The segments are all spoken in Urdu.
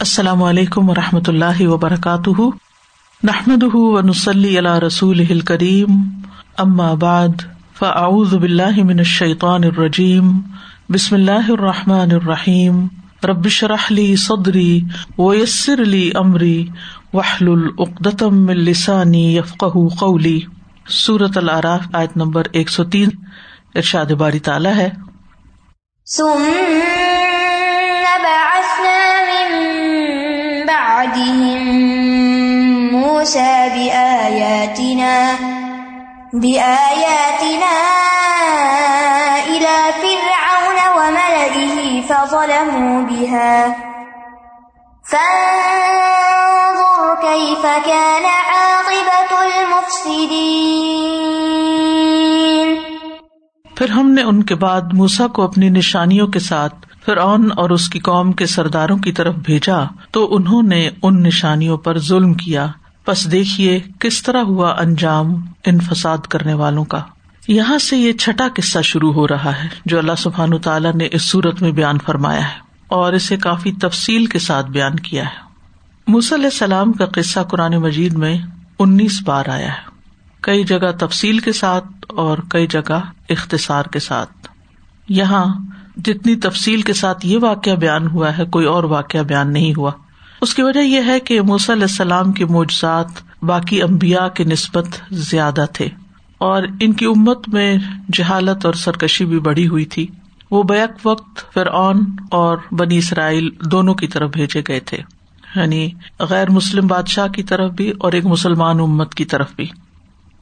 السلام علیکم و رحمۃ اللہ وبرکاتہ۔ نحمد و نسلی اللہ رسول کریم ام آباد فعز من الشيطان الرجیم۔ بسم اللہ الرحمٰن الرحیم۔ ربش رحلی صدری ویسر علی عمری وحل العقدم السانی یفق قولی۔ صورت العراف، آیت نمبر ایک سو تین۔ ارشاد باری تعالیٰ ہے۔ موسى بآياتنا بآياتنا إلى فرعون وملئه فظلموا بها. فانظر كيف كان عاقبة المفسدين. پھر ہم نے ان کے بعد موسا کو اپنی نشانیوں کے ساتھ فرعون اور اس کی قوم کے سرداروں کی طرف بھیجا، تو انہوں نے ان نشانیوں پر ظلم کیا۔ بس دیکھیے کس طرح ہوا انجام ان فساد کرنے والوں کا۔ یہاں سے یہ چھٹا قصہ شروع ہو رہا ہے جو اللہ سبحان تعالیٰ نے اس صورت میں بیان فرمایا ہے اور اسے کافی تفصیل کے ساتھ بیان کیا ہے۔ علیہ السلام کا قصہ قرآن مجید میں انیس بار آیا ہے۔ کئی جگہ تفصیل کے ساتھ اور کئی جگہ اختصار کے ساتھ۔ یہاں جتنی تفصیل کے ساتھ یہ واقعہ بیان ہوا ہے، کوئی اور واقعہ بیان نہیں ہوا۔ اس کی وجہ یہ ہے کہ علیہ السلام کے معجزات باقی امبیا کی نسبت زیادہ تھے اور ان کی امت میں جہالت اور سرکشی بھی بڑھی ہوئی تھی۔ وہ بیک وقت فرعون اور بنی اسرائیل دونوں کی طرف بھیجے گئے تھے یعنی غیر مسلم بادشاہ کی طرف بھی اور ایک مسلمان امت کی طرف بھی۔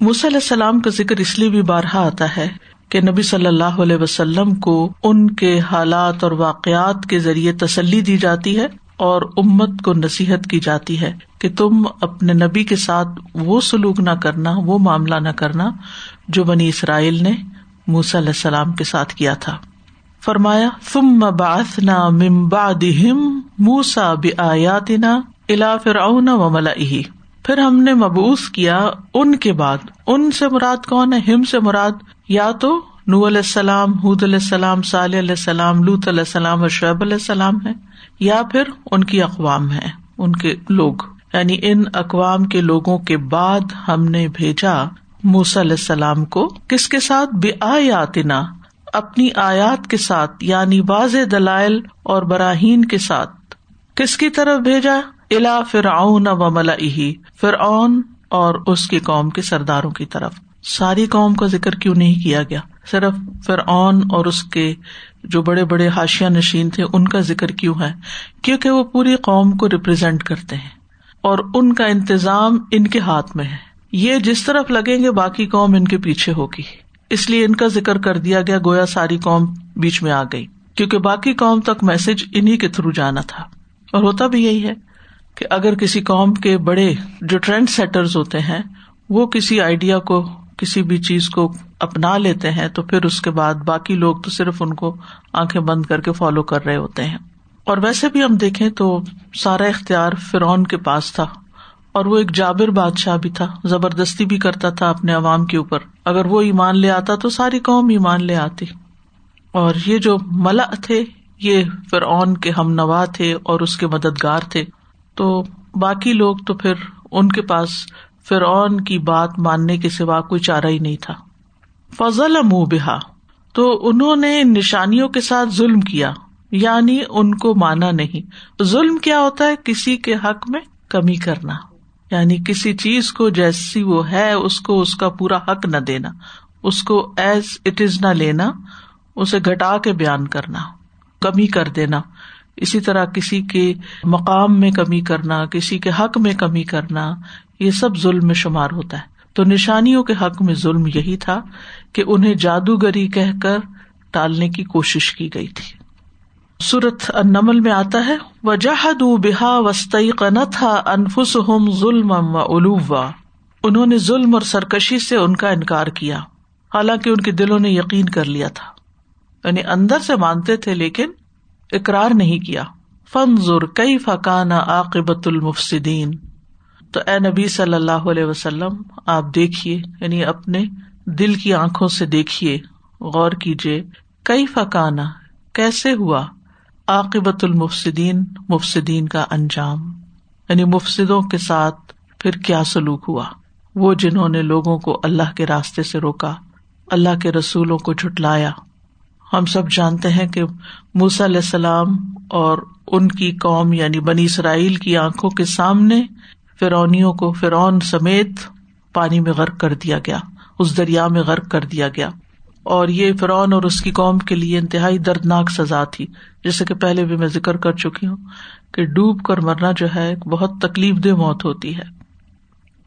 علیہ السلام کا ذکر اس لیے بھی بارہا آتا ہے کہ نبی صلی اللہ علیہ وسلم کو ان کے حالات اور واقعات کے ذریعے تسلی دی جاتی ہے اور امت کو نصیحت کی جاتی ہے کہ تم اپنے نبی کے ساتھ وہ سلوک نہ کرنا، وہ معاملہ نہ کرنا جو بنی اسرائیل نے موسی علیہ السلام کے ساتھ کیا تھا۔ فرمایا تم باسنا ممبا دم موسا بیاتنا الا فرعون و ملا پھر ہم نے مبوس کیا ان کے بعد۔ ان سے مراد کون ہے؟ ہم سے مراد یا تو نو علیہ السلام حد علیہ السلام صلی علیہ السلام لوت علیہ السلام اور شعیب علیہ السلام ہے یا پھر ان کی اقوام ہے ان کے لوگ۔ یعنی ان اقوام کے لوگوں کے بعد ہم نے بھیجا موس علیہ السلام کو کس کے ساتھ؟ بے آیاتنا اپنی آیات کے ساتھ یعنی واضح دلائل اور براہین کے ساتھ۔ کس کی طرف بھیجا؟ الا فرعون و ملا فرعون اور اس کی قوم کے سرداروں کی طرف۔ ساری قوم کا ذکر کیوں نہیں کیا گیا؟ صرف فرعون اور اس کے جو بڑے بڑے حاشیہ نشین تھے، ان کا ذکر کیوں ہے؟ کیونکہ وہ پوری قوم کو ریپرزینٹ کرتے ہیں اور ان کا انتظام ان کے ہاتھ میں ہے۔ یہ جس طرف لگیں گے، باقی قوم ان کے پیچھے ہوگی۔ اس لیے ان کا ذکر کر دیا گیا، گویا ساری قوم بیچ میں آ گئی۔ کیونکہ باقی قوم تک میسج انہیں کے تھرو جانا تھا۔ اور ہوتا بھی یہی ہے کہ اگر کسی قوم کے بڑے جو ٹرینڈ سیٹرز ہوتے ہیں، وہ کسی آئیڈیا کو کسی بھی چیز کو اپنا لیتے ہیں تو پھر اس کے بعد باقی لوگ تو صرف ان کو آنکھیں بند کر کے فالو کر رہے ہوتے ہیں۔ اور ویسے بھی ہم دیکھیں تو سارا اختیار فرعون کے پاس تھا اور وہ ایک جابر بادشاہ بھی تھا، زبردستی بھی کرتا تھا اپنے عوام کے اوپر۔ اگر وہ ایمان لے آتا تو ساری قوم ایمان لے آتی۔ اور یہ جو ملا تھے، یہ فرعون کے ہم نوا تھے اور اس کے مددگار تھے۔ تو باقی لوگ تو پھر ان کے پاس فرعون کی بات ماننے کے سوا کوئی چارہ ہی نہیں تھا۔ فضل منہ بہا تو انہوں نے نشانیوں کے ساتھ ظلم کیا یعنی ان کو مانا نہیں۔ ظلم کیا ہوتا ہے؟ کسی کے حق میں کمی کرنا۔ یعنی کسی چیز کو جیسی وہ ہے، اس کو اس کا پورا حق نہ دینا۔ اس کو ایز اٹ از نہ لینا، اسے گٹا کے بیان کرنا، کمی کر دینا۔ اسی طرح کسی کے مقام میں کمی کرنا، کسی کے حق میں کمی کرنا یہ سب ظلم میں شمار ہوتا ہے۔ تو نشانیوں کے حق میں ظلم یہی تھا کہ انہیں جادوگری کہہ کر ٹالنے کی کوشش کی گئی تھی۔ سورت نمل میں آتا ہے وجہد بحا وسطی قنتھا انفس ہم ظلم انہوں نے ظلم اور سرکشی سے ان کا انکار کیا۔ حالانکہ ان کے دلوں نے یقین کر لیا تھا۔ یعنی اندر سے مانتے تھے لیکن اقرار نہیں کیا۔ فن ضر کئی فقان عاقبت المفسدین تو اے نبی صلی اللہ علیہ وسلم، آپ دیکھیے یعنی اپنے دل کی آنکھوں سے دیکھیے، غور کیجیے کئی فکانا کیسے ہوا؟ عاقبت المفسدین، مفسدین کا انجام۔ یعنی مفسدوں کے ساتھ پھر کیا سلوک ہوا؟ وہ جنہوں نے لوگوں کو اللہ کے راستے سے روکا، اللہ کے رسولوں کو جھٹلایا۔ ہم سب جانتے ہیں کہ موسی علیہ السلام اور ان کی قوم یعنی بنی اسرائیل کی آنکھوں کے سامنے فرونیوں کو فرعون سمیت پانی میں غرق کر دیا گیا، اس دریا میں غرق کر دیا گیا۔ اور یہ فرعون اور اس کی قوم کے لیے انتہائی دردناک سزا تھی۔ جیسے کہ پہلے بھی میں ذکر کر چکی ہوں کہ ڈوب کر مرنا جو ہے بہت تکلیف دہ موت ہوتی ہے۔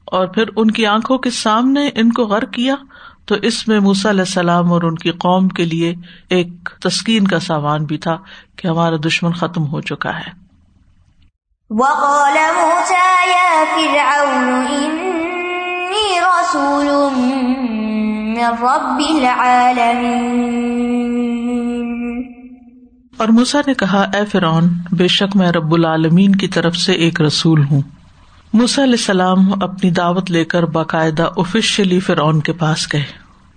اور پھر ان کی آنکھوں کے سامنے ان کو غرق کیا، تو اس میں موسا علیہ السلام اور ان کی قوم کے لیے ایک تسکین کا سامان بھی تھا کہ ہمارا دشمن ختم ہو چکا ہے۔ وقال موسى يا فرعون، إني رسول من رب العالمين. اور موسا نے کہا، اے فرعون، بے شک میں رب العالمین کی طرف سے ایک رسول ہوں۔ موسا علیہ السلام اپنی دعوت لے کر باقاعدہ آفیشلی فرعون کے پاس گئے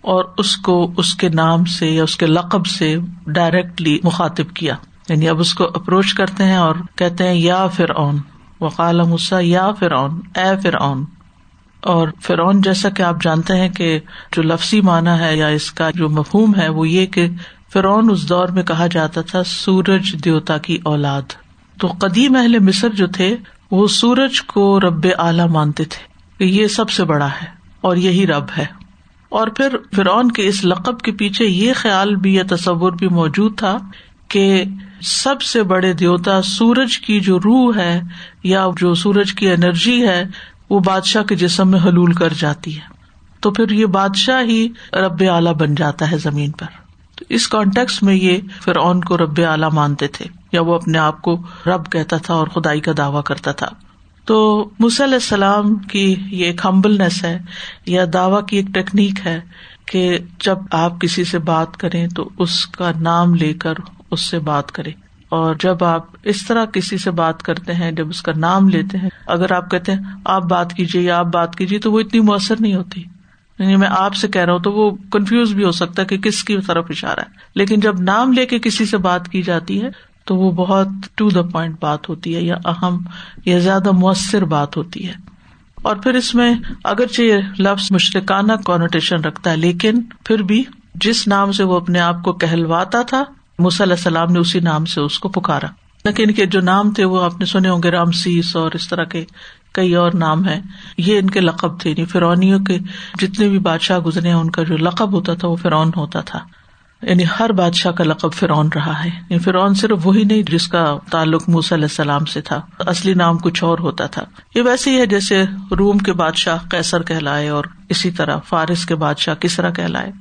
اور اس کو اس کے نام سے یا اس کے لقب سے ڈائریکٹلی مخاطب کیا۔ یعنی اب اس کو اپروچ کرتے ہیں اور کہتے ہیں، یا فرعون وقال موسا یا فرعون، اے فرعون۔ اور فرعون جیسا کہ آپ جانتے ہیں کہ جو لفظی معنی ہے یا اس کا جو مفہوم ہے، وہ یہ کہ فرعون اس دور میں کہا جاتا تھا، سورج دیوتا کی اولاد۔ تو قدیم اہل مصر جو تھے، وہ سورج کو رب اعلی مانتے تھے کہ یہ سب سے بڑا ہے اور یہی رب ہے۔ اور پھر فرعون کے اس لقب کے پیچھے یہ خیال بھی یا تصور بھی موجود تھا کہ سب سے بڑے دیوتا سورج کی جو روح ہے یا جو سورج کی انرجی ہے، وہ بادشاہ کے جسم میں حلول کر جاتی ہے۔ تو پھر یہ بادشاہ ہی رب اعلی بن جاتا ہے زمین پر۔ تو اس کانٹیکس میں یہ فرعون کو رب اعلی مانتے تھے، یا وہ اپنے آپ کو رب کہتا تھا اور خدائی کا دعوی کرتا تھا۔ تو علیہ السلام کی یہ ایک ہمبلنیس ہے، یا دعوی کی ایک ٹیکنیک ہے کہ جب آپ کسی سے بات کریں تو اس کا نام لے کر اس سے بات کرے۔ اور جب آپ اس طرح کسی سے بات کرتے ہیں، جب اس کا نام لیتے ہیں، اگر آپ کہتے ہیں، آپ بات کیجیے یا آپ بات کیجیے تو وہ اتنی مؤثر نہیں ہوتی۔ یعنی میں آپ سے کہہ رہا ہوں تو وہ کنفیوز بھی ہو سکتا ہے کہ کس کی طرف اشارہ ہے۔ لیکن جب نام لے کے کسی سے بات کی جاتی ہے، تو وہ بہت ٹو دا پوائنٹ بات ہوتی ہے، یا اہم یا زیادہ مؤثر بات ہوتی ہے۔ اور پھر اس میں اگرچہ یہ لفظ مشرقانہ کونوٹیشن رکھتا ہے، لیکن پھر بھی جس نام سے وہ اپنے آپ کو کہلواتا تھا علیہ السلام نے اسی نام سے اس کو پکارا۔ لیکن ان کے جو نام تھے وہ آپ نے سنے ہوں گے رام سیس اور اس طرح کے کئی اور نام ہے یہ ان کے لقب تھے۔ یعنی فرونیوں کے جتنے بھی بادشاہ گزرے ان کا جو لقب ہوتا تھا وہ فرعون ہوتا تھا۔ یعنی ہر بادشاہ کا لقب فرعون رہا ہے۔ یعنی فرعون صرف وہی نہیں جس کا تعلق موس علیہ السلام سے تھا۔ اصلی نام کچھ اور ہوتا تھا۔ یہ ویسے ہی ہے جیسے روم کے بادشاہ کیسر کہلائے اور اسی طرح فارس کے بادشاہ کس طرح کہلائے۔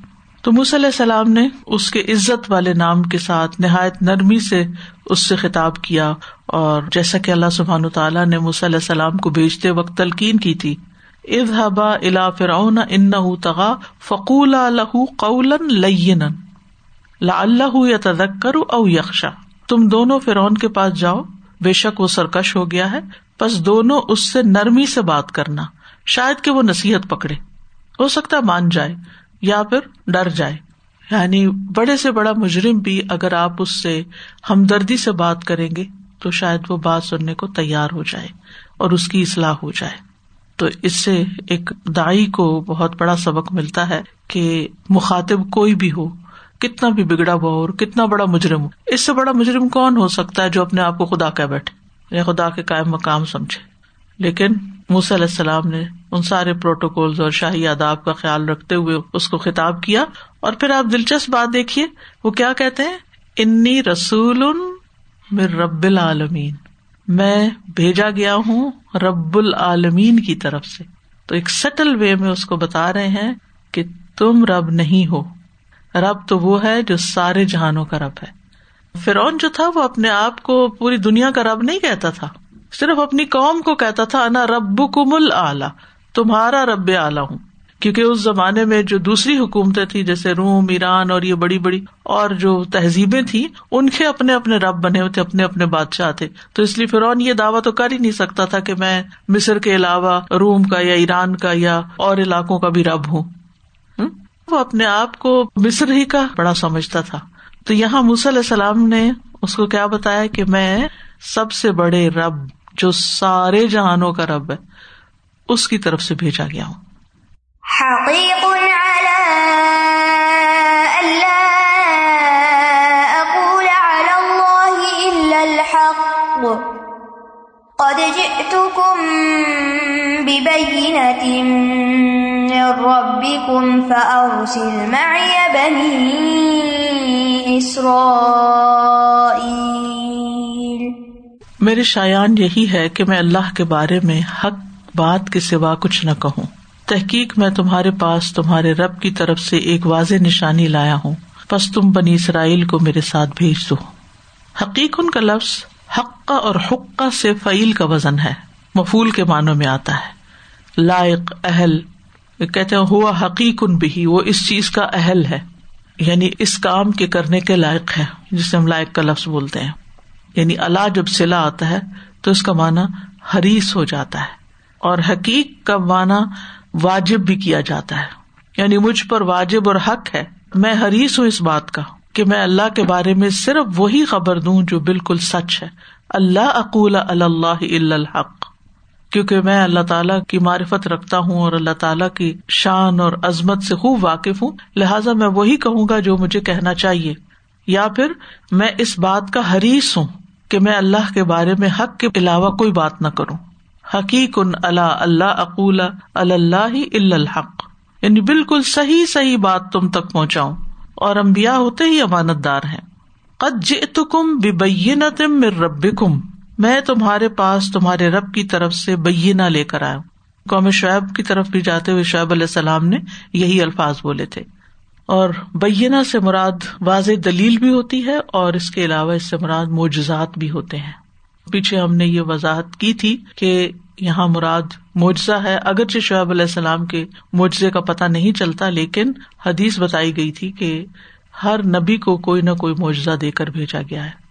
تو موس علیہ السلام نے اس کے عزت والے نام کے ساتھ نہایت نرمی سے اس سے خطاب کیا اور جیسا کہ اللہ سبحان تعالیٰ نے مس علیہ السلام کو بھیجتے وقت تلقین کی تھی۔ اظہبا الا فرعون ان تغا فقول قول لین لا اللہ یا او یکشا تم دونوں فرعون کے پاس جاؤ، بے شک وہ سرکش ہو گیا ہے بس دونوں اس سے نرمی سے بات کرنا، شاید کہ وہ نصیحت پکڑے۔ ہو سکتا مان جائے یا پھر ڈر جائے۔ یعنی بڑے سے بڑا مجرم بھی اگر آپ اس سے ہمدردی سے بات کریں گے تو شاید وہ بات سننے کو تیار ہو جائے اور اس کی اصلاح ہو جائے۔ تو اس سے ایک دائی کو بہت بڑا سبق ملتا ہے کہ مخاطب کوئی بھی ہو، کتنا بھی بگڑا ہوا اور کتنا بڑا مجرم ہو۔ اس سے بڑا مجرم کون ہو سکتا ہے جو اپنے آپ کو خدا کہ بیٹھے یا خدا کے قائم مقام سمجھے؟ لیکن موس علیہ السلام نے ان سارے پروٹوکول اور شاہی آداب کا خیال رکھتے ہوئے اس کو خطاب کیا اور پھر آپ دلچسپ بات دیکھیے، وہ کیا کہتے ہیں؟ انی رسول رب العالمین. میں بھیجا گیا ہوں رب العالمین کی طرف سے۔ تو ایک سٹل وے میں اس کو بتا رہے ہیں کہ تم رب نہیں ہو۔ رب تو وہ ہے جو سارے جہانوں کا رب ہے۔ فرعون جو تھا وہ اپنے آپ کو پوری دنیا کا رب نہیں کہتا تھا۔ صرف اپنی قوم کو کہتا تھا، انا رب کم اعلی، تمہارا رب اعلی ہوں۔ کیونکہ اس زمانے میں جو دوسری حکومتیں تھی جیسے روم، ایران اور یہ بڑی بڑی اور جو تہذیبیں تھیں، ان کے اپنے اپنے رب بنے ہوئے تھے، اپنے اپنے بادشاہ تھے۔ تو اس لیے فرعون یہ دعویٰ تو کر ہی نہیں سکتا تھا کہ میں مصر کے علاوہ روم کا یا ایران کا یا اور علاقوں کا بھی رب ہوں۔ وہ اپنے آپ کو مصر ہی کا بڑا سمجھتا تھا۔ تو یہاں علیہ السلام نے اس کو کیا بتایا کہ میں سب سے بڑے رب جو سارے جہانوں کا رب ہے، اس کی طرف سے بھیجا گیا ہوں۔ قد جئتكم ببينة من ربكم فأرسل معي بني إسرائيل میرے شایان یہی ہے کہ میں اللہ کے بارے میں حق بات کے سوا کچھ نہ کہوں۔ تحقیق میں تمہارے پاس تمہارے رب کی طرف سے ایک واضح نشانی لایا ہوں۔ بس تم بنی اسرائیل کو میرے ساتھ بھیج دو۔ حقیق ان کا لفظ حقہ اور حقہ سے فعیل کا وزن ہے مفول کے معنوں میں آتا ہے۔ لائق، اہل، کہتے ہیں، ہوا حقیق ان بھی وہ اس چیز کا اہل ہے۔ یعنی اس کام کے کرنے کے لائق ہے، جسے ہم لائق کا لفظ بولتے ہیں۔ یعنی اللہ جب سلا آتا ہے تو اس کا معنی حریث ہو جاتا ہے اور حقیق کا معنی واجب بھی کیا جاتا ہے۔ یعنی مجھ پر واجب اور حق ہے۔ میں حریث ہوں اس بات کا کہ میں اللہ کے بارے میں صرف وہی خبر دوں جو بالکل سچ ہے۔ اللہ اقول اللہ الحق۔ کیونکہ میں اللہ تعالیٰ کی معرفت رکھتا ہوں اور اللہ تعالیٰ کی شان اور عظمت سے خوب واقف ہوں۔ لہٰذا میں وہی کہوں گا جو مجھے کہنا چاہیے۔ یا پھر میں اس بات کا حریث ہوں۔ کہ میں اللہ کے بارے میں حق کے علاوہ کوئی بات نہ کروں۔ حقیق اللہ اللہ اقول اللہ الحق۔ یعنی بالکل صحیح صحیح بات تم تک پہنچاؤں۔ اور امبیا ہوتے ہی امانت دار ہیں۔ قد جئتکم ببینۃ من ربکم۔ میں تمہارے پاس تمہارے رب کی طرف سے بینہ لے کر آیا قوم شعیب کی طرف بھی جاتے ہوئے شعیب علیہ السلام نے یہی الفاظ بولے تھے۔ اور بینہ سے مراد واضح دلیل بھی ہوتی ہے اور اس کے علاوہ اس سے مراد معجزات بھی ہوتے ہیں۔ پیچھے ہم نے یہ وضاحت کی تھی کہ یہاں مراد معجزہ ہے۔ اگرچہ شعیب علیہ السلام کے معجزے کا پتہ نہیں چلتا، لیکن حدیث بتائی گئی تھی کہ ہر نبی کو کوئی نہ کوئی معجزہ دے کر بھیجا گیا ہے۔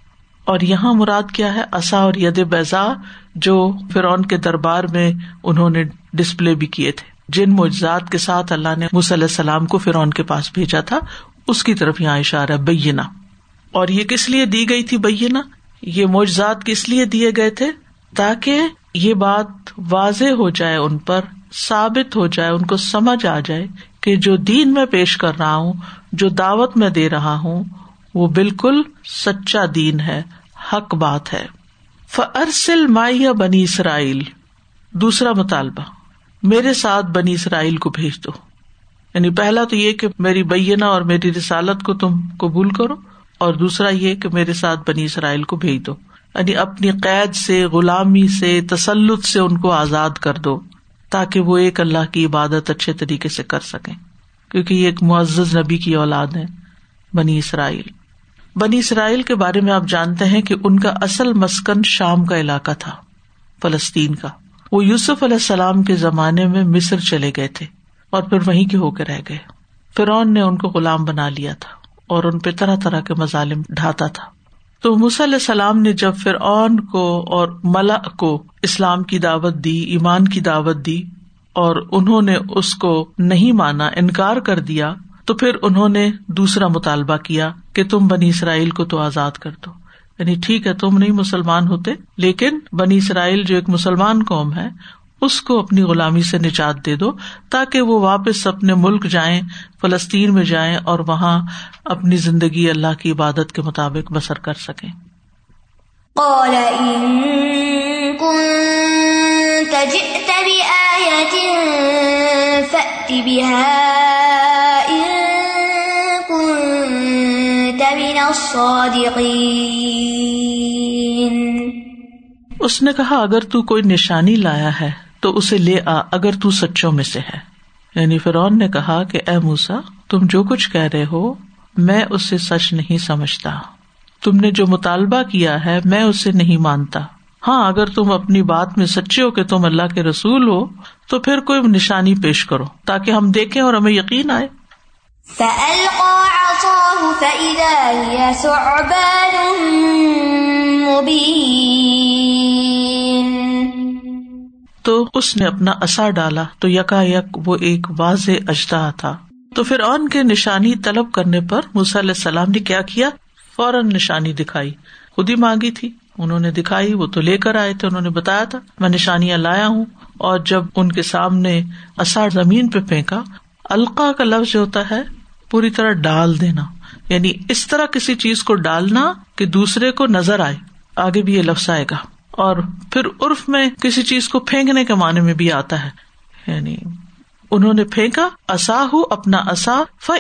اور یہاں مراد کیا ہے؟ اصا اور ید بیزا جو فرعون کے دربار میں انہوں نے ڈسپلے بھی کیے تھے۔ جن معجزات کے ساتھ اللہ نے علیہ السلام کو فرعون کے پاس بھیجا تھا، اس کی طرف یہاں اشارہ بینا اور یہ کس لیے دی گئی تھی بینا یہ معجزات کس لیے دیے گئے تھے؟ تاکہ یہ بات واضح ہو جائے ان پر، ثابت ہو جائے، ان کو سمجھ آ جائے کہ جو دین میں پیش کر رہا ہوں، جو دعوت میں دے رہا ہوں، وہ بالکل سچا دین ہے، حق بات ہے۔ فرسل مائیا بنی اسرائیل دوسرا مطالبہ۔ میرے ساتھ بنی اسرائیل کو بھیج دو۔ یعنی پہلا تو یہ کہ میری بینا اور میری رسالت کو تم قبول کرو اور دوسرا یہ کہ میرے ساتھ بنی اسرائیل کو بھیج دو۔ یعنی اپنی قید سے، غلامی سے، تسلط سے ان کو آزاد کر دو تاکہ وہ ایک اللہ کی عبادت اچھے طریقے سے کر سکیں۔ کیونکہ یہ ایک معزز نبی کی اولاد ہے، بنی اسرائیل۔ بنی اسرائیل کے بارے میں آپ جانتے ہیں کہ ان کا اصل مسکن شام کا علاقہ تھا، فلسطین کا۔ وہ یوسف علیہ السلام کے زمانے میں مصر چلے گئے تھے اور پھر وہیں کے ہو کے رہ گئے۔ فرعون نے ان کو غلام بنا لیا تھا اور ان پہ طرح طرح کے مظالم ڈھاتا تھا۔ تو علیہ السلام نے جب فرعون کو اور ملا کو اسلام کی دعوت دی، ایمان کی دعوت دی اور انہوں نے اس کو نہیں مانا، انکار کر دیا، تو پھر انہوں نے دوسرا مطالبہ کیا کہ تم بنی اسرائیل کو تو آزاد کر دو۔ یعنی ٹھیک ہے، تم نہیں مسلمان ہوتے، لیکن بنی اسرائیل جو ایک مسلمان قوم ہے، اس کو اپنی غلامی سے نجات دے دو تاکہ وہ واپس اپنے ملک جائیں، فلسطین میں جائیں اور وہاں اپنی زندگی اللہ کی عبادت کے مطابق بسر کر سکیں۔ اس نے کہا، اگر تو کوئی نشانی لایا ہے، تو اسے لے آ، اگر تو سچوں میں سے ہے۔ یعنی فرون نے کہا کہ، اے موسا تم جو کچھ کہہ رہے ہو، میں اسے سچ نہیں سمجھتا۔ تم نے جو مطالبہ کیا ہے، میں اسے نہیں مانتا۔ ہاں اگر تم اپنی بات میں سچے ہو کہ تم اللہ کے رسول ہو، تو پھر کوئی نشانی پیش کرو، تاکہ ہم دیکھیں اور ہمیں یقین آئے۔ تو اس نے اپنا اصا ڈالا تو یکا یک وہ ایک واضح اجدا تھا۔ تو پھر ان کے نشانی طلب کرنے پر علیہ السلام نے کیا کیا؟ فوراً نشانی دکھائی۔ خود ہی مانگی تھی۔ انہوں نے دکھائی، وہ تو لے کر آئے تھے، انہوں نے بتایا تھا، میں نشانیاں لایا ہوں۔ اور جب ان کے سامنے اثر زمین پہ پھینکا القا کا لفظ جو ہوتا ہے، پوری طرح ڈال دینا۔ یعنی اس طرح کسی چیز کو ڈالنا کہ دوسرے کو نظر آئے۔ آگے بھی یہ لفظ آئے گا۔ اور پھر عرف میں کسی چیز کو پھینکنے کے معنی میں بھی آتا ہے۔ یعنی انہوں نے پھینکا اصا ہو اپنا اصا فا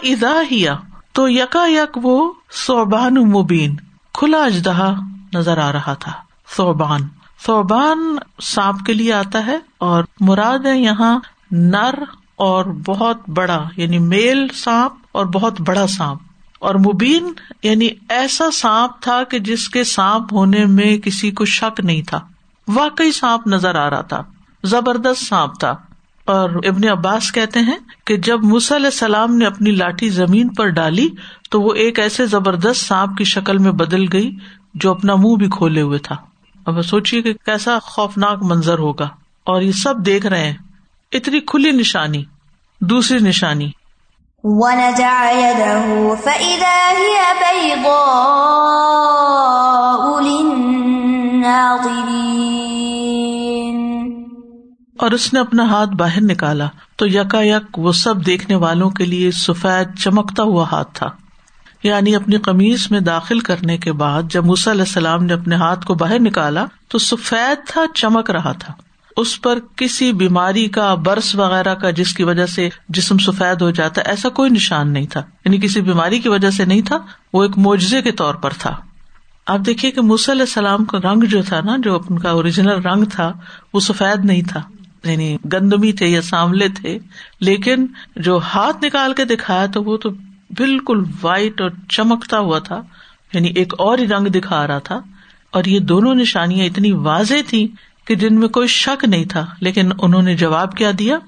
ہیا۔ تو یکا یک وہ صوبان مبین۔ کھلا اجدہ نظر آ رہا تھا۔ صوبان صوبان سانپ کے لیے آتا ہے اور مراد ہے یہاں نر۔ اور بہت بڑا یعنی میل سانپ اور بہت بڑا سانپ۔ اور مبین یعنی ایسا سانپ تھا کہ جس کے سانپ ہونے میں کسی کو شک نہیں تھا۔ واقعی سانپ نظر آ رہا تھا۔ زبردست سانپ تھا۔ اور ابن عباس کہتے ہیں کہ جب علیہ السلام نے اپنی لاٹھی زمین پر ڈالی، تو وہ ایک ایسے زبردست سانپ کی شکل میں بدل گئی جو اپنا منہ بھی کھولے ہوئے تھا۔ اب سوچیے کہ کیسا خوفناک منظر ہوگا۔ اور یہ سب دیکھ رہے ہیں۔ اتنی کھلی نشانی دوسری نشانی۔ اور اس نے اپنا ہاتھ باہر نکالا تو یکا یک وہ سب دیکھنے والوں کے لیے سفید چمکتا ہوا ہاتھ تھا۔ یعنی اپنی قمیض میں داخل کرنے کے بعد جب علیہ السلام نے اپنے ہاتھ کو باہر نکالا تو سفید تھا چمک رہا تھا۔ اس پر کسی بیماری کا برس وغیرہ کا جس کی وجہ سے جسم سفید ہو جاتا ایسا کوئی نشان نہیں تھا۔ یعنی کسی بیماری کی وجہ سے نہیں تھا، وہ ایک معجزے کے طور پر تھا۔ آپ دیکھیے کہ علیہ السلام کا رنگ جو تھا نا، جو ان کا اوریجنل رنگ تھا، وہ سفید نہیں تھا۔ یعنی گندمی تھے یا ساملے تھے، لیکن جو ہاتھ نکال کے دکھایا تو وہ تو بالکل وائٹ اور چمکتا ہوا تھا۔ یعنی ایک اور ہی رنگ دکھا رہا تھا۔ اور یہ دونوں نشانیاں اتنی واضح تھی کہ جن میں کوئی شک نہیں تھا لیکن انہوں نے جواب کیا دیا۔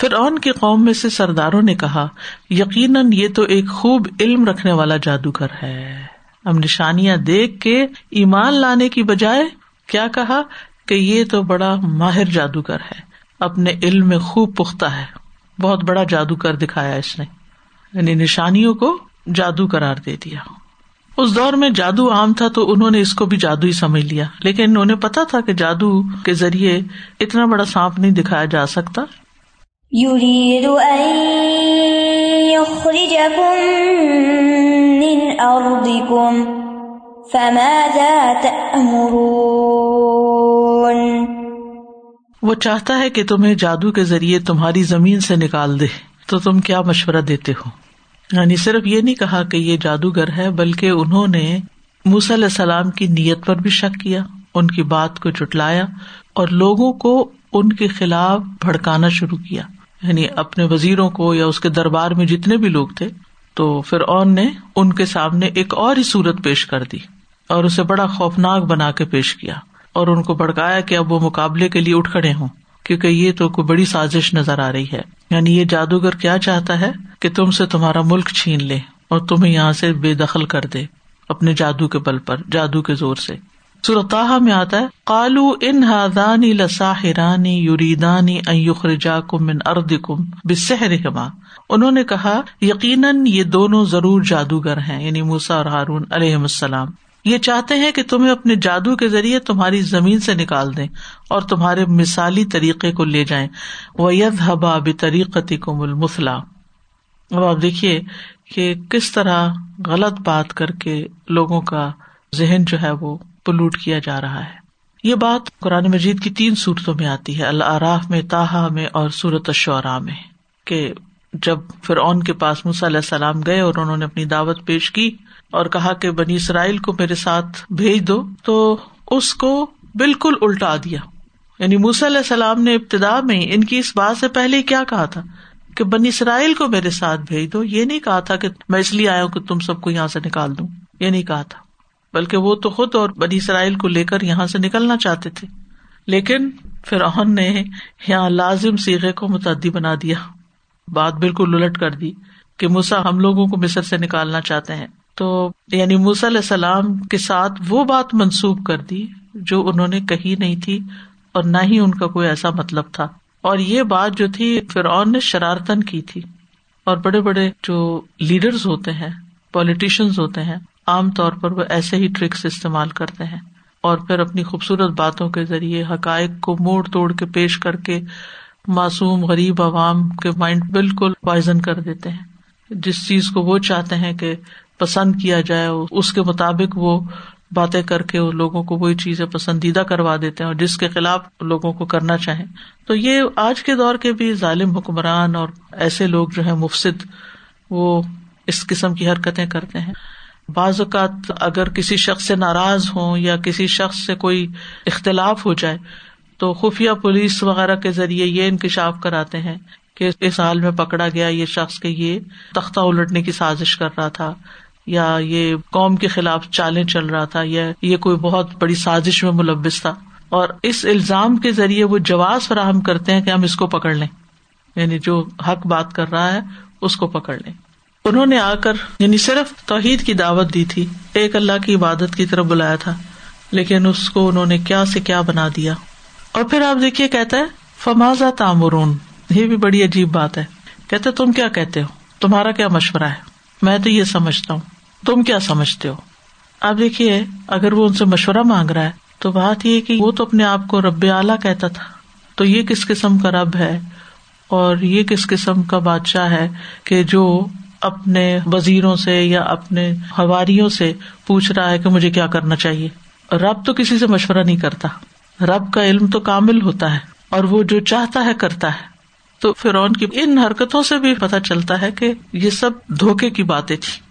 فرعون کی قوم میں سے سرداروں نے کہا یقیناً یہ تو ایک خوب علم رکھنے والا جادوگر ہے۔ اب نشانیاں دیکھ کے ایمان لانے کی بجائے کیا کہا؟ کہ یہ تو بڑا ماہر جادوگر ہے۔ اپنے علم میں خوب پختہ ہے۔ بہت بڑا جادو کر دکھایا اس نے۔ یعنی نشانیوں کو جادو کرار دے دیا۔ اس دور میں جادو عام تھا تو انہوں نے اس کو بھی جادو ہی سمجھ لیا۔ لیکن انہیں پتا تھا کہ جادو کے ذریعے اتنا بڑا سانپ نہیں دکھایا جا سکتا۔ وہ چاہتا ہے کہ تمہیں جادو کے ذریعے تمہاری زمین سے نکال دے تو تم کیا مشورہ دیتے ہو؟ یعنی صرف یہ نہیں کہا کہ یہ جادوگر ہے، بلکہ انہوں نے علیہ السلام کی نیت پر بھی شک کیا، ان کی بات کو چٹلایا اور لوگوں کو ان کے خلاف بھڑکانا شروع کیا۔ یعنی اپنے وزیروں کو یا اس کے دربار میں جتنے بھی لوگ تھے، تو پھر اون نے ان کے سامنے ایک اور ہی صورت پیش کر دی اور اسے بڑا خوفناک بنا کے پیش کیا۔ اور ان کو بڑکایا کہ اب وہ مقابلے کے لیے اٹھ کھڑے ہوں، کیونکہ یہ تو کوئی بڑی سازش نظر آ رہی ہے۔ یعنی یہ جادوگر کیا چاہتا ہے؟ کہ تم سے تمہارا ملک چھین لے اور تمہیں یہاں سے بے دخل کر دے، اپنے جادو کے بل پر، جادو کے زور سے۔ سرتا میں آتا ہے کالو ان ہادانی لساحرانی یوریدانی ایخرجا کم ان ارد کم بسحر انہوں نے کہا، یقیناً یہ دونوں ضرور جادوگر ہیں یعنی موسا اور ہارون علیہ السلام۔ یہ چاہتے ہیں کہ تمہیں اپنے جادو کے ذریعے تمہاری زمین سے نکال دیں اور تمہارے مثالی طریقے کو لے جائیں۔ وہ ید بریقتی کو ملمسلا اب آپ دیکھیے کہ کس طرح غلط بات کر کے لوگوں کا ذہن جو ہے وہ پلوٹ کیا جا رہا ہے۔ یہ بات قرآن مجید کی تین صورتوں میں آتی ہے اللہ میں تاہا میں اور سورت الشعراء میں، کہ جب فرعون کے پاس مس علیہ السلام گئے اور انہوں نے اپنی دعوت پیش کی اور کہا کہ بنی اسرائیل کو میرے ساتھ بھیج دو، تو اس کو بالکل الٹا دیا۔ یعنی موس علیہ السلام نے ابتدا میں ان کی اس بات سے پہلے کیا کہا تھا؟ کہ بنی اسرائیل کو میرے ساتھ بھیج دو۔ یہ نہیں کہا تھا کہ میں اس لیے آیا ہوں کہ تم سب کو یہاں سے نکال دوں۔ یہ نہیں کہا تھا۔ بلکہ وہ تو خود اور بنی اسرائیل کو لے کر یہاں سے نکلنا چاہتے تھے۔ لیکن پھر نے یہاں لازم سیگے کو متعدی بنا دیا۔ بات بالکل الٹ کر دی کہ موسا ہم لوگوں کو مصر سے نکالنا چاہتے ہیں۔ تو یعنی موسی علیہ السلام کے ساتھ وہ بات منسوب کر دی جو انہوں نے کہی نہیں تھی اور نہ ہی ان کا کوئی ایسا مطلب تھا۔ اور یہ بات جو تھی، فرعون نے شرارتن کی تھی۔ اور بڑے بڑے جو لیڈرز ہوتے ہیں پالیٹیشنز ہوتے ہیں، عام طور پر وہ ایسے ہی ٹرکس استعمال کرتے ہیں۔ اور پھر اپنی خوبصورت باتوں کے ذریعے حقائق کو موڑ توڑ کے پیش کر کے معصوم، غریب عوام کے مائنڈ بالکل پوائزن کر دیتے ہیں۔ جس چیز کو وہ چاہتے ہیں کہ پسند کیا جائے، اس کے مطابق وہ باتیں کر کے لوگوں کو وہی چیزیں پسندیدہ کروا دیتے ہیں اور جس کے خلاف لوگوں کو کرنا چاہیں۔ تو یہ آج کے دور کے بھی ظالم حکمران اور ایسے لوگ جو ہے مفسد، وہ اس قسم کی حرکتیں کرتے ہیں۔ بعض اوقات اگر کسی شخص سے ناراض ہوں یا کسی شخص سے کوئی اختلاف ہو جائے، تو خفیہ پولیس وغیرہ کے ذریعے یہ انکشاف کراتے ہیں کہ اس حال میں پکڑا گیا یہ شخص کے یہ تختہ الٹنے کی سازش کر رہا تھا۔ یا یہ قوم کے خلاف چالیں چل رہا تھا، یا یہ کوئی بہت بڑی سازش میں ملوث تھا۔ اور اس الزام کے ذریعے وہ جواز فراہم کرتے ہیں کہ ہم اس کو پکڑ لیں۔ یعنی جو حق بات کر رہا ہے، اس کو پکڑ لیں۔ انہوں نے آ کر یعنی صرف توحید کی دعوت دی تھی، ایک اللہ کی عبادت کی طرف بلایا تھا۔ لیکن اس کو انہوں نے کیا سے کیا بنا دیا۔ اور پھر آپ دیکھیے، کہتا ہے فمازا تامرون یہ بھی بڑی عجیب بات ہے۔ کہتے تم کیا کہتے ہو؟ تمہارا کیا مشورہ ہے؟ میں تو یہ سمجھتا ہوں۔ تم کیا سمجھتے ہو؟ آپ دیکھیے، اگر وہ ان سے مشورہ مانگ رہا ہے، تو بات یہ کہ وہ تو اپنے آپ کو رب اعلیٰ کہتا تھا۔ تو یہ کس قسم کا رب ہے؟ اور یہ کس قسم کا بادشاہ ہے کہ جو اپنے وزیروں سے یا اپنے ہواریوں سے پوچھ رہا ہے کہ مجھے کیا کرنا چاہیے؟ رب تو کسی سے مشورہ نہیں کرتا۔ رب کا علم تو کامل ہوتا ہے، اور وہ جو چاہتا ہے کرتا ہے۔ تو فرعون کی ان حرکتوں سے بھی پتہ چلتا ہے کہ یہ سب دھوکے کی باتیں تھی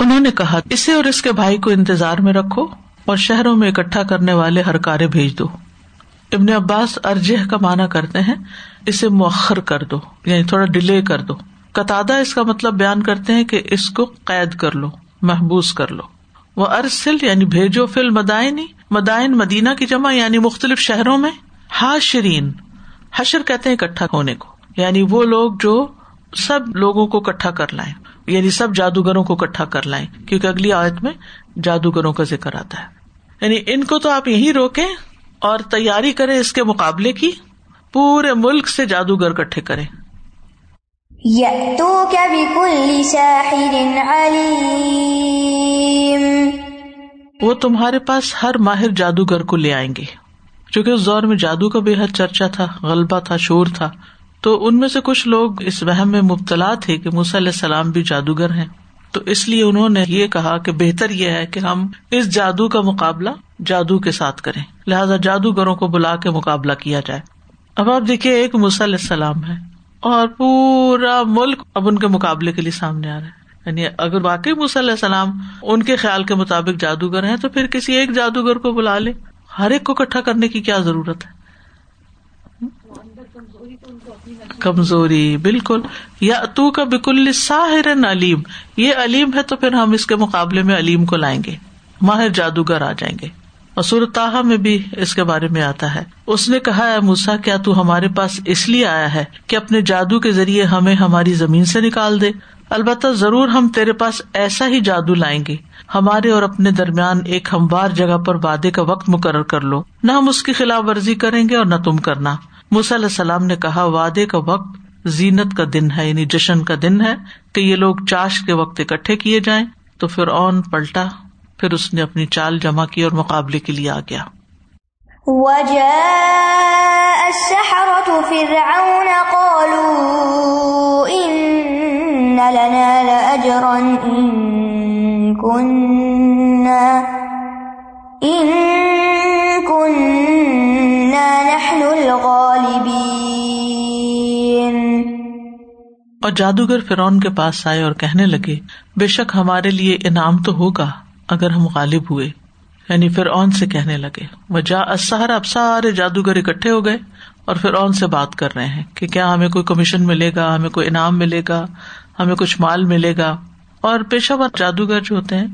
انہوں نے کہا، اسے اور اس کے بھائی کو انتظار میں رکھو اور شہروں میں اکٹھا کرنے والے ہر کارے بھیج دو۔ ابن عباس ارجہ کا مانا کرتے ہیں، اسے مؤخر کر دو یعنی تھوڑا ڈیلے کر دو۔ قطع اس کا مطلب بیان کرتے ہیں کہ اس کو قید کر لو، محبوس کر لو۔ وہ ارسل یعنی بھیجو فل مدائنی مدائن مدینہ کی جمع یعنی مختلف شہروں میں ہاشرین حشر کہتے ہیں اکٹھا ہونے کو یعنی وہ لوگ جو سب لوگوں کو اکٹھا کر لائیں یعنی سب جادوگروں کو اکٹھا کر لائیں، کیونکہ اگلی آیت میں جادوگروں کا ذکر آتا ہے۔ یعنی ان کو تو آپ یہی روکیں اور تیاری کرے اس کے مقابلے کی، پورے ملک سے جادوگر کٹھے کرے وہ تمہارے پاس ہر ماہر جادوگر کو لے آئیں گے۔ چونکہ اس دور میں جادو کا بے حد چرچا تھا، غلبہ تھا، شور تھا۔ تو ان میں سے کچھ لوگ اس وحم میں مبتلا تھے کہ علیہ السلام بھی جادوگر ہیں۔ تو اس لیے انہوں نے یہ کہا کہ بہتر یہ ہے کہ ہم اس جادو کا مقابلہ جادو کے ساتھ کریں۔ لہٰذا جادوگروں کو بلا کے مقابلہ کیا جائے۔ اب آپ دیکھیے ایک علیہ السلام ہے۔ اور پورا ملک اب ان کے مقابلے کے لیے سامنے آ رہا ہے۔ یعنی اگر واقعی علیہ السلام ان کے خیال کے مطابق جادوگر ہیں تو پھر کسی ایک جادوگر کو بلا لے۔ ہر ایک کو اکٹھا کرنے کی کیا ضرورت ہے؟ کمزوری، بالکل۔ یا تو کا بکل ساحر علیم۔ یہ علیم ہے تو پھر ہم اس کے مقابلے میں علیم کو لائیں گے۔ ماہر جادوگر آ جائیں گے۔ اور تاہا میں بھی اس کے بارے میں آتا ہے۔ اس نے کہا ہے موسا کیا تو ہمارے پاس اس لیے آیا ہے کہ اپنے جادو کے ذریعے ہمیں ہماری زمین سے نکال دے؟ البتہ ضرور ہم تیرے پاس ایسا ہی جادو لائیں گے۔ ہمارے اور اپنے درمیان ایک ہموار جگہ پر وعدے کا وقت مقرر کر لو۔ نہ ہم اس کی خلاف ورزی کریں گے اور نہ تم کرنا۔ علیہ السلام نے کہا، وعدے کا وقت زینت کا دن ہے یعنی جشن کا دن ہے کہ یہ لوگ چاش کے وقت اکٹھے کیے جائیں۔ تو پھر اون پلٹا۔ پھر اس نے اپنی چال جمع کی اور مقابلے کے لیے آ گیا۔ اور جادوگر فرون کے پاس آئے اور کہنے لگے بے شک ہمارے لیے انعام تو ہوگا۔ اگر ہم غالب ہوئے یعنی فرعون سے کہنے لگے وہ جا اب سارے جادوگر اکٹھے ہو گئے اور فرعون سے بات کر رہے ہیں کہ کیا ہمیں کوئی کمیشن ملے گا، ہمیں کوئی انعام ملے گا، ہمیں کچھ مال ملے گا۔ اور پیشہ ور جادوگر جو ہوتے ہیں،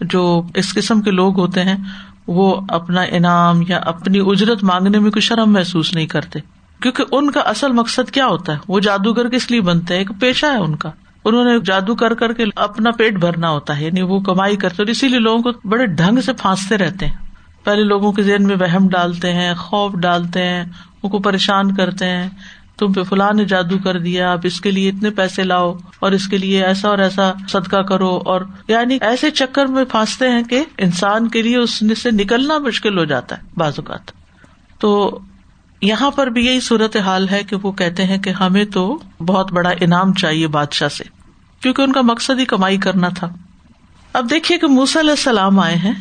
جو اس قسم کے لوگ ہوتے ہیں، وہ اپنا انعام یا اپنی اجرت مانگنے میں کوئی شرم محسوس نہیں کرتے۔ کیونکہ ان کا اصل مقصد کیا ہوتا ہے؟ وہ جادوگر کس لیے بنتے ہیں؟ ایک پیشہ ہے ان کا۔ انہوں نے جادو کر کر کے اپنا پیٹ بھرنا ہوتا ہے یعنی وہ کمائی کرتے اور اسی لیے لوگوں کو بڑے ڈھنگ سے پھانستے رہتے ہیں۔ پہلے لوگوں کے ذہن میں وہم ڈالتے ہیں، خوف ڈالتے ہیں، ان کو پریشان کرتے ہیں۔ تم پہ فلاں نے جادو کر دیا، اب اس کے لیے اتنے پیسے لاؤ اور اس کے لیے ایسا اور ایسا صدقہ کرو۔ اور یعنی ایسے چکر میں پھانستے ہیں کہ انسان کے لیے اس سے نکلنا مشکل ہو جاتا ہے بعض اوقات۔ تو یہاں پر بھی یہی صورت حال ہے کہ وہ کہتے ہیں کہ ہمیں تو بہت بڑا انعام چاہیے بادشاہ سے، کیونکہ ان کا مقصد ہی کمائی کرنا تھا۔ اب دیکھیے کہ موسی علیہ السلام آئے ہیں،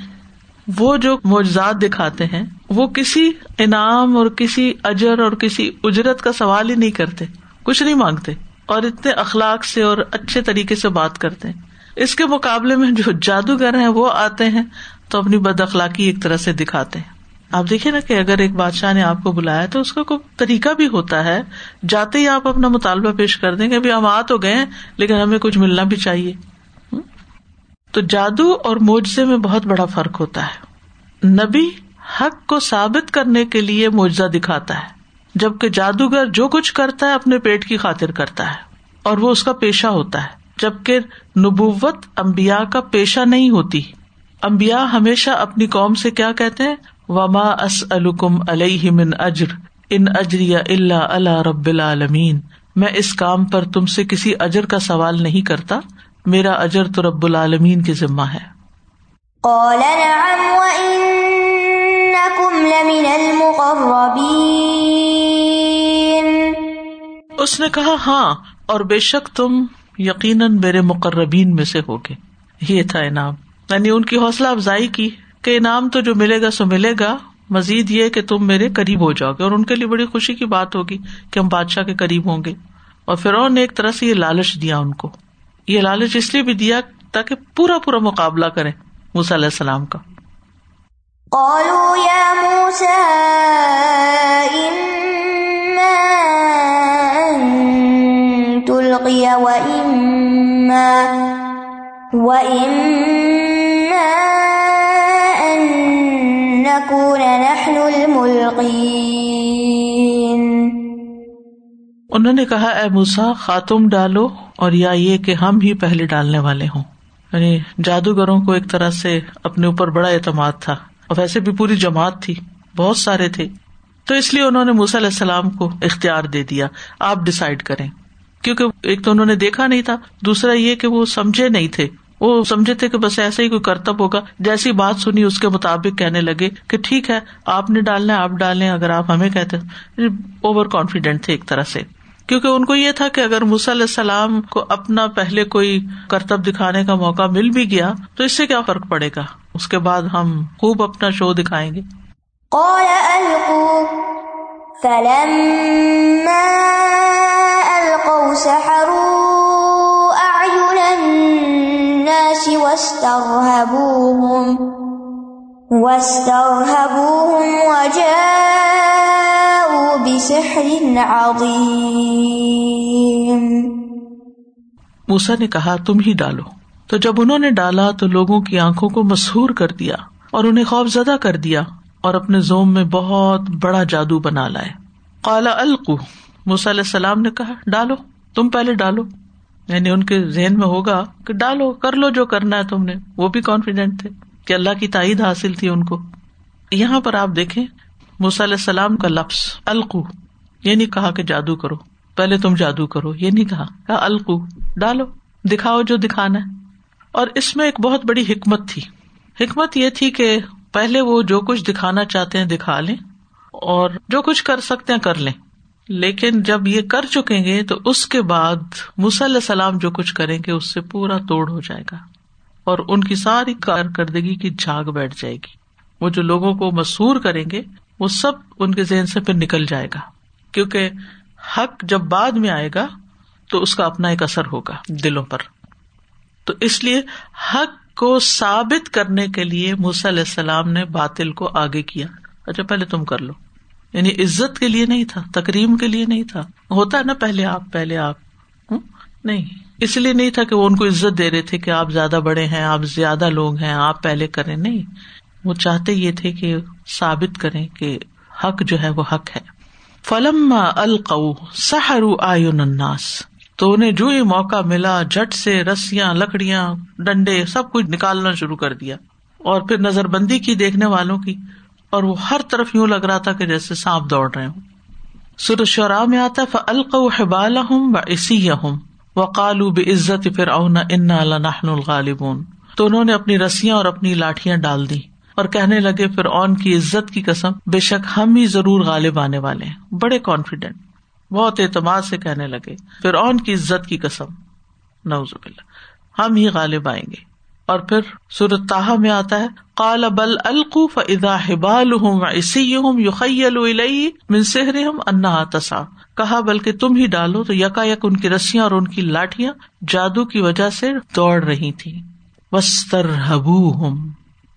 وہ جو معجزات دکھاتے ہیں، وہ کسی انعام اور کسی اجر اور کسی اجرت کا سوال ہی نہیں کرتے، کچھ نہیں مانگتے اور اتنے اخلاق سے اور اچھے طریقے سے بات کرتے ہیں۔ اس کے مقابلے میں جو جادوگر ہیں، وہ آتے ہیں تو اپنی بد اخلاقی ایک طرح سے دکھاتے ہیں۔ آپ دیکھیے نا کہ اگر ایک بادشاہ نے آپ کو بلایا تو اس کا کوئی طریقہ بھی ہوتا ہے۔ جاتے ہی آپ اپنا مطالبہ پیش کر دیں گے ابھی ہم آ تو گئے لیکن ہمیں کچھ ملنا بھی چاہیے۔ تو جادو اور معجزے میں بہت بڑا فرق ہوتا ہے۔ نبی حق کو ثابت کرنے کے لیے معجزہ دکھاتا ہے، جبکہ جادوگر جو کچھ کرتا ہے اپنے پیٹ کی خاطر کرتا ہے، اور وہ اس کا پیشہ ہوتا ہے۔ جبکہ نبوت امبیا کا پیشہ نہیں ہوتی۔ امبیا ہمیشہ اپنی قوم سے کیا کہتے ہیں؟ وما اس الکم علیہ من اجر ان اجری اللہ اللہ رب العالمین میں اس کام پر تم سے کسی اجر کا سوال نہیں کرتا میرا اجر تو رب العالمین کی ذمہ ہے۔ اس نے کہا ہاں اور بے شک تم یقیناً میرے مقربین میں سے ہوگے۔ یہ تھا انعام۔ یعنی ان کی حوصلہ افزائی کی۔ کہ انعام تو جو ملے گا سو ملے گا۔ مزید یہ کہ تم میرے قریب ہو جاؤ گے اور ان کے لیے بڑی خوشی کی بات ہوگی کہ ہم بادشاہ کے قریب ہوں گے۔ اور فرعون نے ایک طرح سے یہ لالچ دیا ان کو۔ یہ لالچ اس لیے بھی دیا تاکہ پورا پورا مقابلہ کرے موسی علیہ السلام کا۔ انہوں نے کہا، اے موسا خاتم ڈالو اور یا یہ کہ ہم ہی پہلے ڈالنے والے ہوں۔ یعنی جادوگروں کو ایک طرح سے اپنے اوپر بڑا اعتماد تھا اور ویسے بھی پوری جماعت تھی، بہت سارے تھے۔ تو اس لیے انہوں نے موسی علیہ السلام کو اختیار دے دیا۔ آپ ڈسائڈ کریں۔ کیونکہ ایک تو انہوں نے دیکھا نہیں تھا، دوسرا یہ کہ وہ سمجھے نہیں تھے۔ وہ سمجھے تھے کہ بس ایسا ہی کوئی کرتب ہوگا۔ جیسی بات سنی، اس کے مطابق کہنے لگے کہ ٹھیک ہے، آپ نے ڈالنا آپ ڈالیں، اگر آپ ہمیں کہتے اوور کانفیڈینٹ تھے ایک طرح سے۔ کیونکہ ان کو یہ تھا کہ اگر علیہ السلام کو اپنا پہلے کوئی کرتب دکھانے کا موقع مل بھی گیا، تو اس سے کیا فرق پڑے گا؟ اس کے بعد ہم خوب اپنا شو دکھائیں گے۔ موسا نے کہا، تم ہی ڈالو۔ تو جب انہوں نے ڈالا، تو لوگوں کی آنکھوں کو مسہور کر دیا اور انہیں خوف زدہ کر دیا اور اپنے زوم میں بہت بڑا جادو بنا لائے۔ کالا القو۔ موسی علیہ السلام نے کہا، ڈالو، تم پہلے ڈالو۔ یعنی ان کے ذہن میں ہوگا کہ ڈالو، کر لو جو کرنا ہے تم نے۔ وہ بھی کانفیڈینٹ تھے کہ اللہ کی تائید حاصل تھی ان کو۔ یہاں پر آپ دیکھیں علیہ السلام کا لفظ القو یہ نہیں کہا کہ جادو کرو۔ پہلے تم جادو کرو، یہ نہیں کہا القو، ڈالو، دکھاؤ جو دکھانا ہے۔ اور اس میں ایک بہت بڑی حکمت تھی۔ حکمت یہ تھی کہ پہلے وہ جو کچھ دکھانا چاہتے ہیں دکھا لیں اور جو کچھ کر سکتے ہیں کر لیں۔ لیکن جب یہ کر چکیں گے تو اس کے بعد علیہ السلام جو کچھ کریں گے اس سے پورا توڑ ہو جائے گا اور ان کی ساری کارکردگی کی جھاگ بیٹھ جائے گی۔ وہ جو لوگوں کو مسور کریں گے، وہ سب ان کے ذہن سے پھر نکل جائے گا۔ کیونکہ حق جب بعد میں آئے گا تو اس کا اپنا ایک اثر ہوگا دلوں پر۔ تو اس لیے حق کو ثابت کرنے کے لیے علیہ السلام نے باطل کو آگے کیا۔ اچھا پہلے تم کر لو۔ یعنی عزت کے لیے نہیں تھا، تکریم کے لیے نہیں تھا۔ ہوتا ہے نا پہلے آپ پہلے آپ۔ نہیں۔ اس لیے نہیں تھا کہ وہ ان کو عزت دے رہے تھے کہ آپ زیادہ بڑے ہیں، آپ زیادہ لوگ ہیں، آپ پہلے کریں۔ نہیں۔ وہ چاہتے یہ تھے کہ ثابت کریں کہ حق جو ہے وہ حق ہے۔ فلم القو سہر الناس۔ تو انہیں جو ہی موقع ملا جٹ سے رسیاں، لکڑیاں، ڈنڈے، سب کچھ نکالنا شروع کر دیا۔ اور پھر نظر بندی کی دیکھنے والوں کی۔ اور وہ ہر طرف یوں لگ رہا تھا کہ جیسے سانپ دوڑ رہے ہوں۔ سر شرا میں آتا فلقبال ہوں و اسی ہوں و کالو بے عزت پھر اونا ان الغالبون۔ تو انہوں نے اپنی رسیاں اور اپنی لاٹیاں ڈال دی اور کہنے لگے پھر اون کی عزت کی قسم، بے شک ہم ہی ضرور غالب آنے والے ہیں۔ بڑے کانفیڈینٹ بہت اعتماد سے کہنے لگے پھر اون کی عزت کی قسم نوز ہم ہی غالب آئیں گے۔ اور پھر سورت تاہ میں آتا ہے کال بل القوف ادا ہبال ہوں اسی ہوں یو من سہر ہم انا تسا کہا، بلکہ تم ہی ڈالو۔ تو یکا یک ان کی رسیاں اور ان کی لاٹیاں جادو کی وجہ سے دوڑ رہی تھی وستر ہبو ہم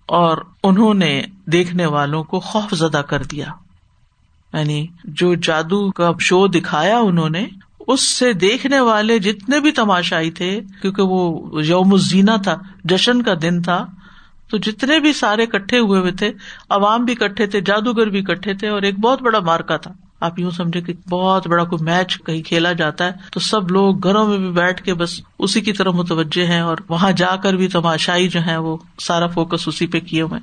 اور انہوں نے دیکھنے والوں کو خوف زدہ کر دیا۔ یعنی جو جادو کا شو دکھایا انہوں نے اس سے دیکھنے والے جتنے بھی تماشائی تھے، کیونکہ وہ یوم الزینہ تھا، جشن کا دن تھا، تو جتنے بھی سارے کٹھے ہوئے ہوئے تھے، عوام بھی کٹھے تھے، جادوگر بھی کٹھے تھے، اور ایک بہت بڑا مارکا تھا۔ آپ یوں سمجھے کہ بہت بڑا کوئی میچ کہیں کھیلا جاتا ہے، تو سب لوگ گھروں میں بھی بیٹھ کے بس اسی کی طرف متوجہ ہیں، اور وہاں جا کر بھی تماشائی جو ہے وہ سارا فوکس اسی پہ کیے ہوئے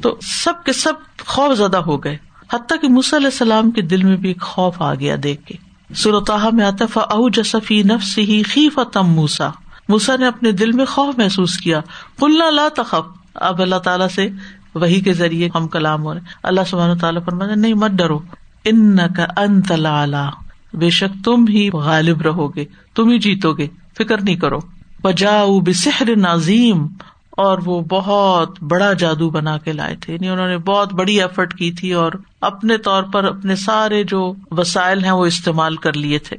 تو سب کے سب خوف زدہ ہو گئے۔ حتیٰ کہ مس علیہ السلام کے دل میں بھی ایک خوف آ گیا دیکھ کے۔ سرطا میں آتا او جسفی نفس ہی خی فتم موسا موسا نے اپنے دل میں خوف محسوس کیا۔ کلنا لا تخف۔ اب اللہ تعالیٰ سے وہی کے ذریعے ہم کلام ہو رہے اللہ سبحانہ تعالیٰ پر نہیں، مت ڈرو۔ ان کا انت لا بے شک تم ہی غالب رہو گے، تم ہی جیتو گے۔ فکر نہیں کرو۔ بجا بسحر نازیم اور وہ بہت بڑا جادو بنا کے لائے تھے۔ یعنی انہوں نے بہت بڑی ایفرٹ کی تھی اور اپنے طور پر اپنے سارے جو وسائل ہیں وہ استعمال کر لیے تھے۔